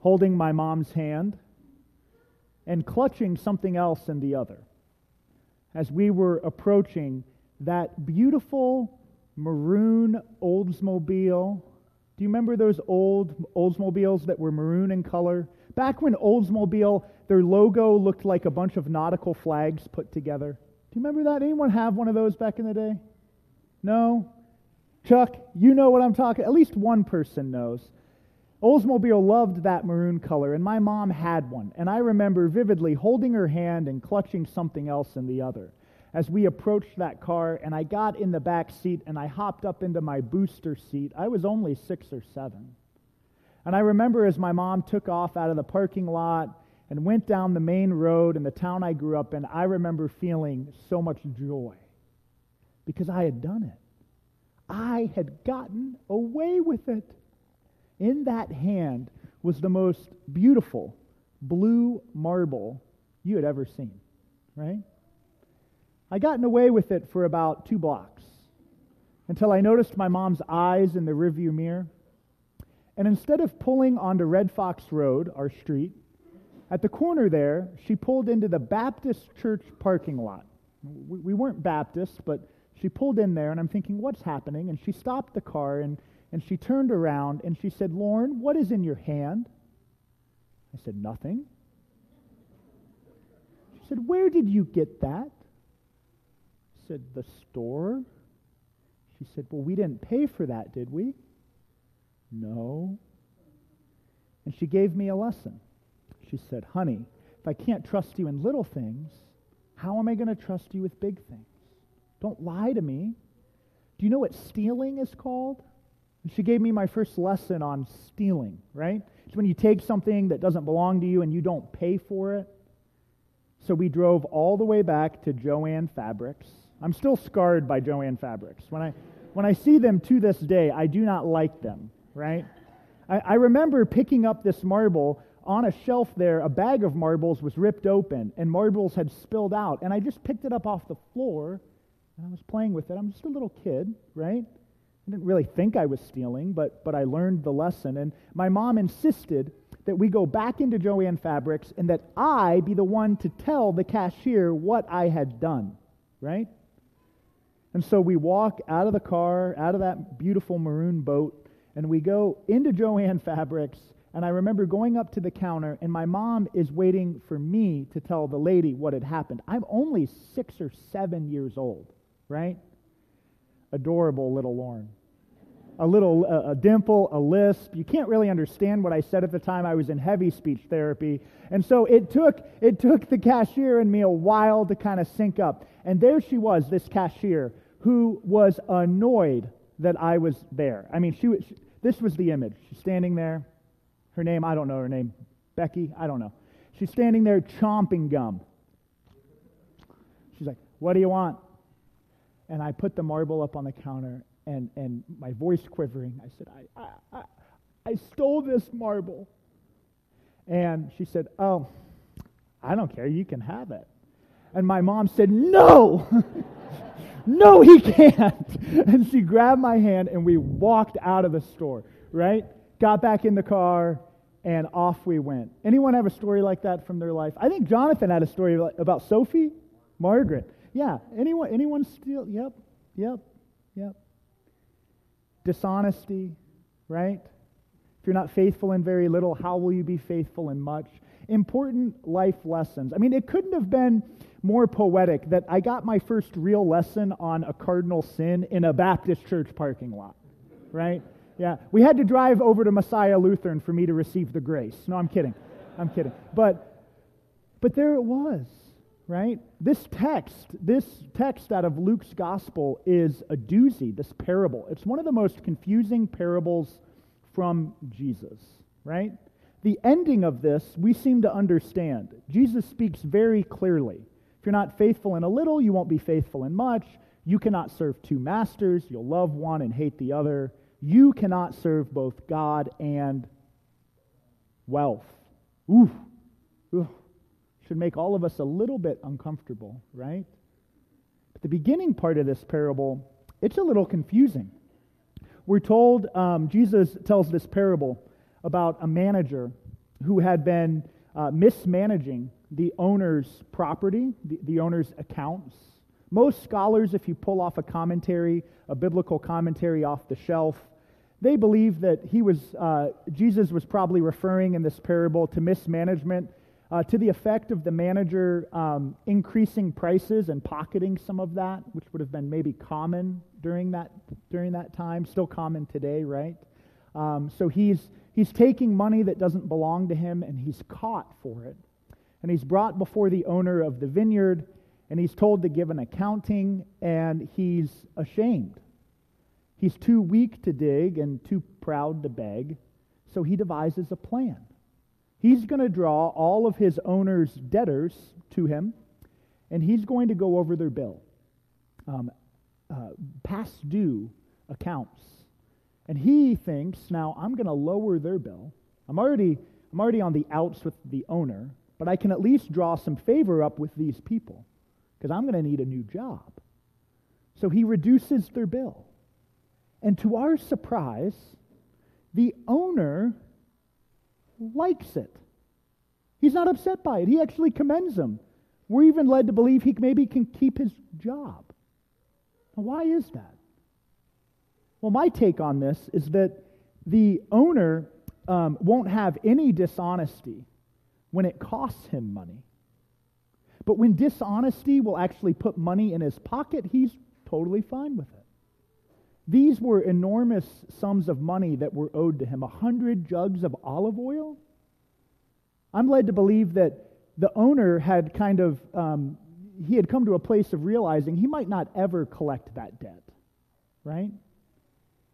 holding my mom's hand and clutching something else in the other as we were approaching that beautiful maroon Oldsmobile. Do you remember those old Oldsmobiles that were maroon in color? Back when Oldsmobile, their logo looked like a bunch of nautical flags put together. Do you remember that? Anyone have one of those back in the day? No? Chuck, you know what I'm talking. At least one person knows. Oldsmobile loved that maroon color, and my mom had one. And I remember vividly holding her hand and clutching something else in the other as we approached that car. And I got in the back seat and I hopped up into my booster seat. I was only six or seven. And I remember as my mom took off out of the parking lot and went down the main road in the town I grew up in, I remember feeling so much joy because I had done it. I had gotten away with it. In that hand was the most beautiful blue marble you had ever seen, right? I gotten away with it for about two blocks until I noticed my mom's eyes in the rearview mirror. And instead of pulling onto Red Fox Road, our street, at the corner there, she pulled into the Baptist church parking lot. We, we weren't Baptists, but she pulled in there, and I'm thinking, what's happening? And she stopped the car, and and she turned around and she said, Lorne, what is in your hand? I said, Nothing. She said, Where did you get that? I said, The store. She said, Well, we didn't pay for that, did we? No. And she gave me a lesson. She said, Honey, if I can't trust you in little things, how am I going to trust you with big things? Don't lie to me. Do you know what stealing is called? She gave me my first lesson on stealing, right? It's when you take something that doesn't belong to you and you don't pay for it. So we drove all the way back to Jo-Ann Fabrics. I'm still scarred by Jo-Ann Fabrics. When I, when I see them to this day, I do not like them, right? I, I remember picking up this marble on a shelf there. A bag of marbles was ripped open and marbles had spilled out. And I just picked it up off the floor and I was playing with it. I'm just a little kid, right? I didn't really think I was stealing, but, but I learned the lesson. And my mom insisted that we go back into Jo-Ann Fabrics and that I be the one to tell the cashier what I had done, right? And so we walk out of the car, out of that beautiful maroon boat, and we go into Jo-Ann Fabrics. And I remember going up to the counter, and my mom is waiting for me to tell the lady what had happened. I'm only six or seven years old, right? Adorable little Lorne a little a, a dimple, a lisp. You can't really understand what I said at the time. I was in heavy speech therapy. And so it took, it took the cashier and me a while to kind of sync up. And there she was, this cashier, who was annoyed that I was there. I mean, she was, this was the image. She's standing there. Her name, I don't know her name. Becky, I don't know. She's standing there chomping gum. She's like, What do you want? And I put the marble up on the counter and, and my voice quivering, I said, I, I, I, I stole this marble. And she said, Oh, I don't care. You can have it. And my mom said, No! no, he can't. And she grabbed my hand and we walked out of the store, right? Got back in the car and off we went. Anyone have a story like that from their life? I think Jonathan had a story about Sophie, Margaret. Yeah, anyone anyone steal? Yep. Yep. Yep dishonesty, right? If you're not faithful in very little, how will you be faithful in much? Important life lessons. I mean, it couldn't have been more poetic that I got my first real lesson on a cardinal sin in a Baptist church parking lot, right? Yeah, we had to drive over to Messiah Lutheran for me to receive the grace. No, I'm kidding. I'm kidding. But, but there it was right? This text, this text out of Luke's gospel is a doozy, this parable. It's one of the most confusing parables from Jesus, right? the ending of this we seem to understand. Jesus speaks very clearly. If you're not faithful in a little, you won't be faithful in much. You cannot serve two masters. You'll love one and hate the other. You cannot serve both God and wealth. Ooh, ooh. Should make all of us a little bit uncomfortable, right? But the beginning part of this parable, it's a little confusing. We're told, um, Jesus tells this parable about a manager who had been uh, mismanaging the owner's property, the, the owner's accounts. Most scholars, if you pull off a commentary, a biblical commentary off the shelf, they believe that he was, uh, Jesus was probably referring in this parable to mismanagement, uh, to the effect of the manager um, increasing prices and pocketing some of that, which would have been maybe common during that, during that time, still common today, right? Um, so he's, he's taking money that doesn't belong to him and he's caught for it. And he's brought before the owner of the vineyard and he's told to give an accounting and he's ashamed. He's too weak to dig and too proud to beg, so he devises a plan. He's going to draw all of his owner's debtors to him, and he's going to go over their bill, um, uh, past due accounts. And he thinks, now I'm going to lower their bill. I'm already, I'm already on the outs with the owner, but I can at least draw some favor up with these people because I'm going to need a new job. So he reduces their bill. And to our surprise, the owner likes it. He's not upset by it. He actually commends him. We're even led to believe he maybe can keep his job. Now, why is that? Well, my take on this is that the owner um, won't have any dishonesty when it costs him money. But when dishonesty will actually put money in his pocket, he's totally fine with it. These were enormous sums of money that were owed to him. A hundred jugs of olive oil? I'm led to believe that the owner had kind of, um, he had come to a place of realizing he might not ever collect that debt, right?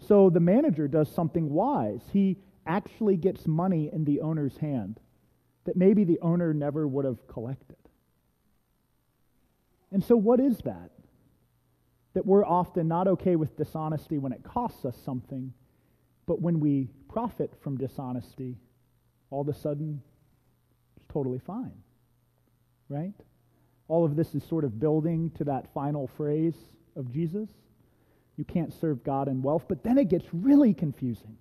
So the manager does something wise. He actually gets money in the owner's hand that maybe the owner never would have collected. And so, what is that? That we're often not okay with dishonesty when it costs us something, but when we profit from dishonesty, all of a sudden, it's totally fine. Right? All of this is sort of building to that final phrase of Jesus. You can't serve God and wealth, but then it gets really confusing.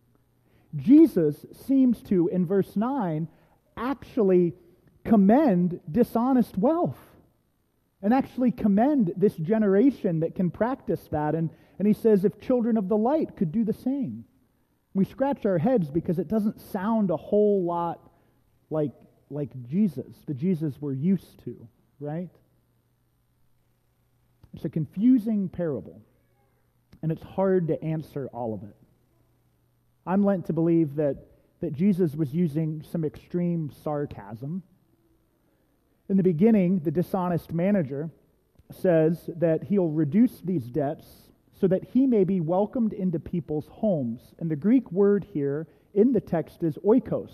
Jesus seems to, in verse 9, actually commend dishonest wealth and actually commend this generation that can practice that. And, and he says, if children of the light could do the same. We scratch our heads because it doesn't sound a whole lot like, like Jesus, the Jesus we're used to, right? It's a confusing parable, and it's hard to answer all of it. I'm lent to believe that, that Jesus was using some extreme sarcasm in the beginning, the dishonest manager says that he'll reduce these debts so that he may be welcomed into people's homes. And the Greek word here in the text is oikos,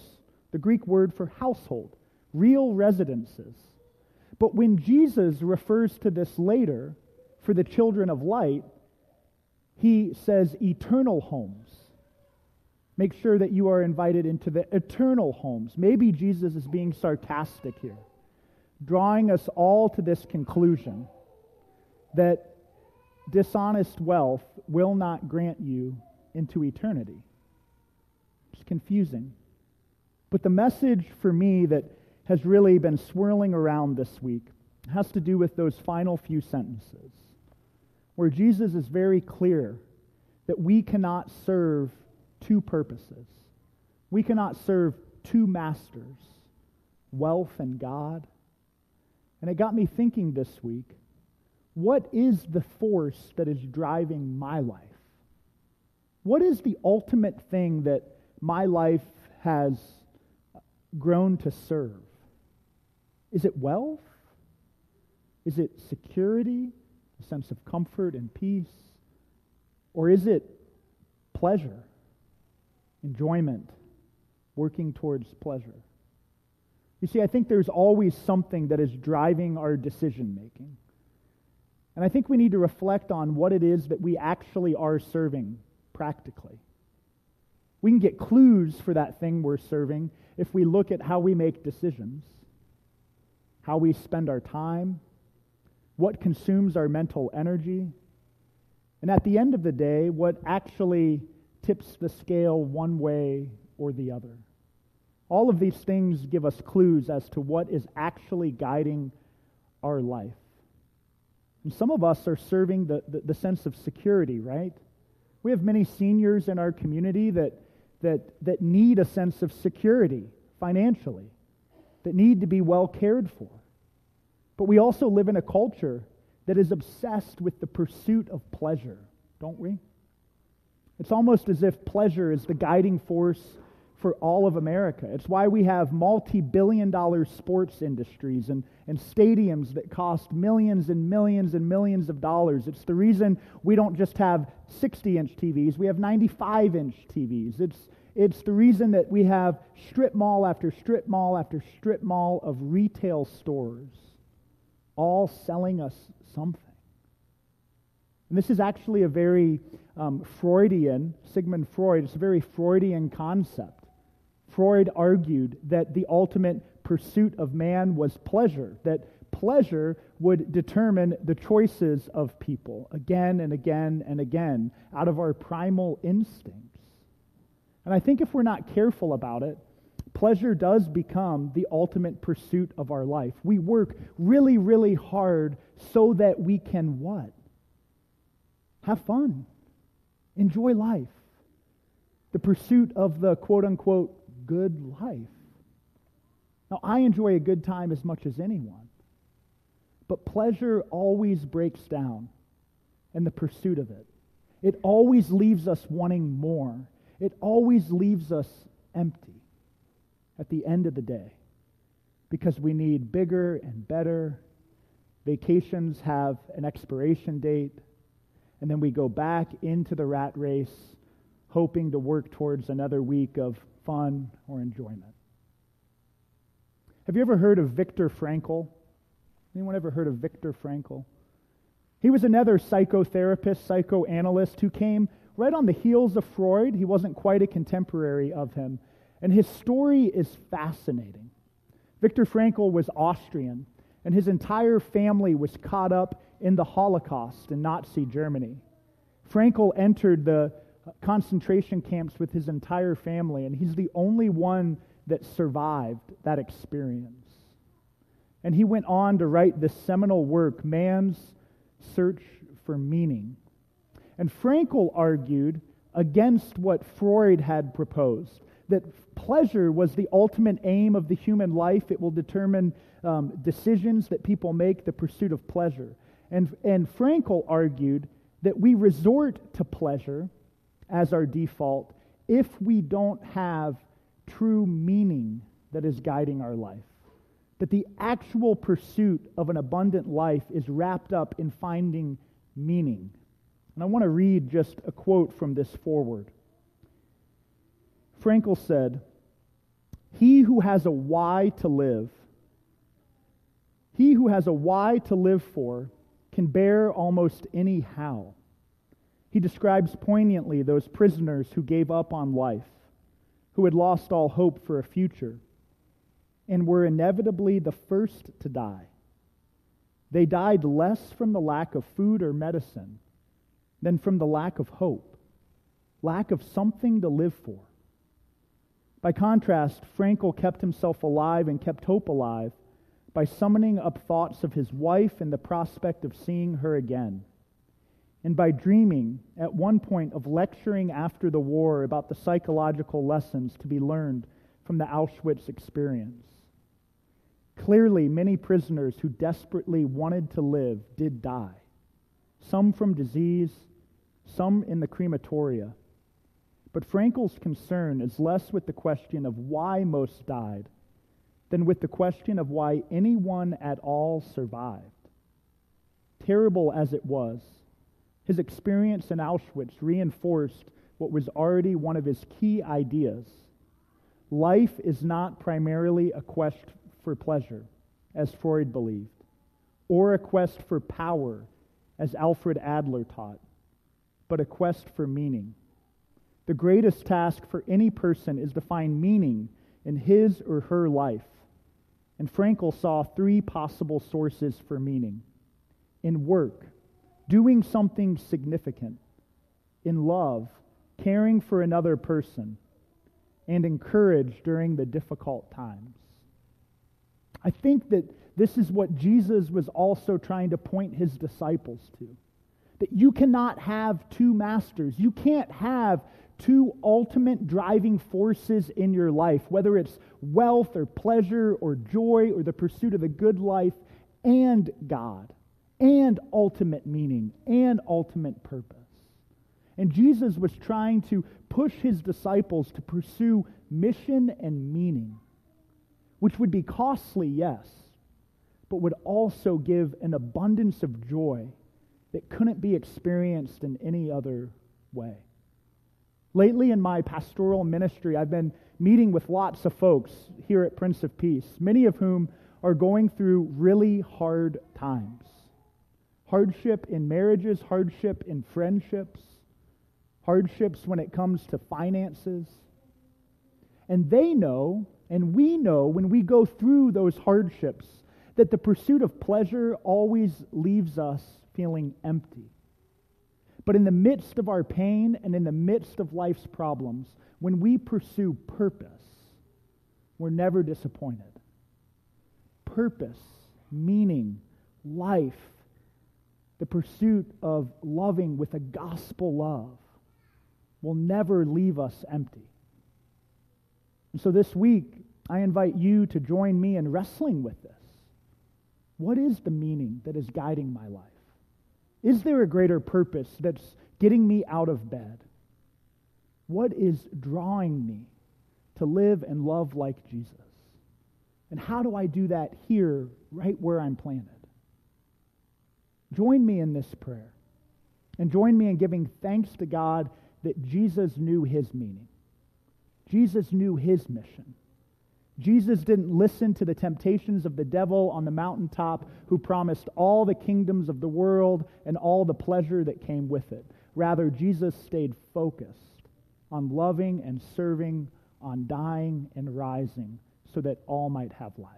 the Greek word for household, real residences. But when Jesus refers to this later for the children of light, he says eternal homes. Make sure that you are invited into the eternal homes. Maybe Jesus is being sarcastic here drawing us all to this conclusion that dishonest wealth will not grant you into eternity. It's confusing. But the message for me that has really been swirling around this week has to do with those final few sentences where Jesus is very clear that we cannot serve two purposes. We cannot serve two masters, wealth and God. And it got me thinking this week what is the force that is driving my life? What is the ultimate thing that my life has grown to serve? Is it wealth? Is it security, a sense of comfort and peace? Or is it pleasure, enjoyment, working towards pleasure. You see, I think there's always something that is driving our decision making. And I think we need to reflect on what it is that we actually are serving practically. We can get clues for that thing we're serving if we look at how we make decisions, how we spend our time, what consumes our mental energy, and at the end of the day, what actually tips the scale one way or the other. All of these things give us clues as to what is actually guiding our life. And some of us are serving the, the, the, sense of security, right? We have many seniors in our community that, that, that need a sense of security financially, that need to be well cared for. But we also live in a culture that is obsessed with the pursuit of pleasure, don't we? It's almost as if pleasure is the guiding force for all of America. It's why we have multi billion dollar sports industries and, and stadiums that cost millions and millions and millions of dollars. It's the reason we don't just have 60 inch TVs, we have 95 inch TVs. It's, it's the reason that we have strip mall after strip mall after strip mall of retail stores all selling us something. And this is actually a very um, Freudian, Sigmund Freud, it's a very Freudian concept. Freud argued that the ultimate pursuit of man was pleasure, that pleasure would determine the choices of people again and again and again out of our primal instincts. And I think if we're not careful about it, pleasure does become the ultimate pursuit of our life. We work really, really hard so that we can what? Have fun. Enjoy life. The pursuit of the quote unquote good life. Now, I enjoy a good time as much as anyone, but pleasure always breaks down in the pursuit of it. It always leaves us wanting more, it always leaves us empty at the end of the day because we need bigger and better. Vacations have an expiration date, and then we go back into the rat race hoping to work towards another week of fun, or enjoyment. Have you ever heard of Viktor Frankl? Anyone ever heard of Viktor Frankl? He was another psychotherapist, psychoanalyst who came right on the heels of Freud. He wasn't quite a contemporary of him. And his story is fascinating. Viktor Frankl was Austrian, and his entire family was caught up in the Holocaust in Nazi Germany. Frankl entered the concentration camps with his entire family, and he's the only one that survived that experience. And he went on to write this seminal work, Man's Search for Meaning. And Frankl argued against what Freud had proposed that pleasure was the ultimate aim of the human life. It will determine um, decisions that people make, the pursuit of pleasure. And, and Frankl argued that we resort to pleasure as our default if we don't have true meaning that is guiding our life. That the actual pursuit of an abundant life is wrapped up in finding meaning. And I want to read just a quote from this foreword. Frankl said, He who has a why to live, he who has a why to live for can bear almost any how. He describes poignantly those prisoners who gave up on life, who had lost all hope for a future, and were inevitably the first to die. They died less from the lack of food or medicine than from the lack of hope, lack of something to live for. By contrast, Frankl kept himself alive and kept hope alive by summoning up thoughts of his wife and the prospect of seeing her again and by dreaming at one point of lecturing after the war about the psychological lessons to be learned from the Auschwitz experience. Clearly, many prisoners who desperately wanted to live did die, some from disease, some in the crematoria. But Frankl's concern is less with the question of why most died than with the question of why anyone at all survived. Terrible as it was, his experience in Auschwitz reinforced what was already one of his key ideas. life is not primarily a quest for pleasure, as Freud believed, or a quest for power, as Alfred Adler taught, but a quest for meaning. The greatest task for any person is to find meaning in his or her life. And Frankl saw three possible sources for meaning in work, doing something significant, in love, caring for another person, and encouraged during the difficult times. I think that this is what Jesus was also trying to point his disciples to. That you cannot have two masters. You can't have two ultimate driving forces in your life, whether it's wealth or pleasure or joy or the pursuit of the good life, and God, and ultimate meaning, and ultimate purpose. And Jesus was trying to push his disciples to pursue mission and meaning, which would be costly, yes, but would also give an abundance of joy that couldn't be experienced in any other way. Lately, in my pastoral ministry, I've been meeting with lots of folks here at Prince of Peace, many of whom are going through really hard times hardship in marriages, hardship in friendships, hardships when it comes to finances. And they know, and we know when we go through those hardships, that the pursuit of pleasure always leaves us feeling empty. But in the midst of our pain and in the midst of life's problems, when we pursue purpose, we're never disappointed. Purpose, meaning, life, the pursuit of loving with a gospel love will never leave us empty. And so this week, I invite you to join me in wrestling with this. What is the meaning that is guiding my life? Is there a greater purpose that's getting me out of bed? What is drawing me to live and love like Jesus? And how do I do that here, right where I'm planted? Join me in this prayer. And join me in giving thanks to God that Jesus knew his meaning. Jesus knew his mission. Jesus didn't listen to the temptations of the devil on the mountaintop who promised all the kingdoms of the world and all the pleasure that came with it. Rather, Jesus stayed focused on loving and serving, on dying and rising, so that all might have life.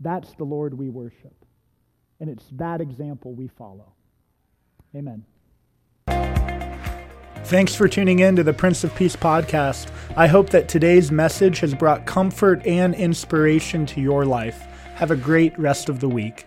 That's the Lord we worship. And it's that example we follow. Amen. Thanks for tuning in to the Prince of Peace podcast. I hope that today's message has brought comfort and inspiration to your life. Have a great rest of the week.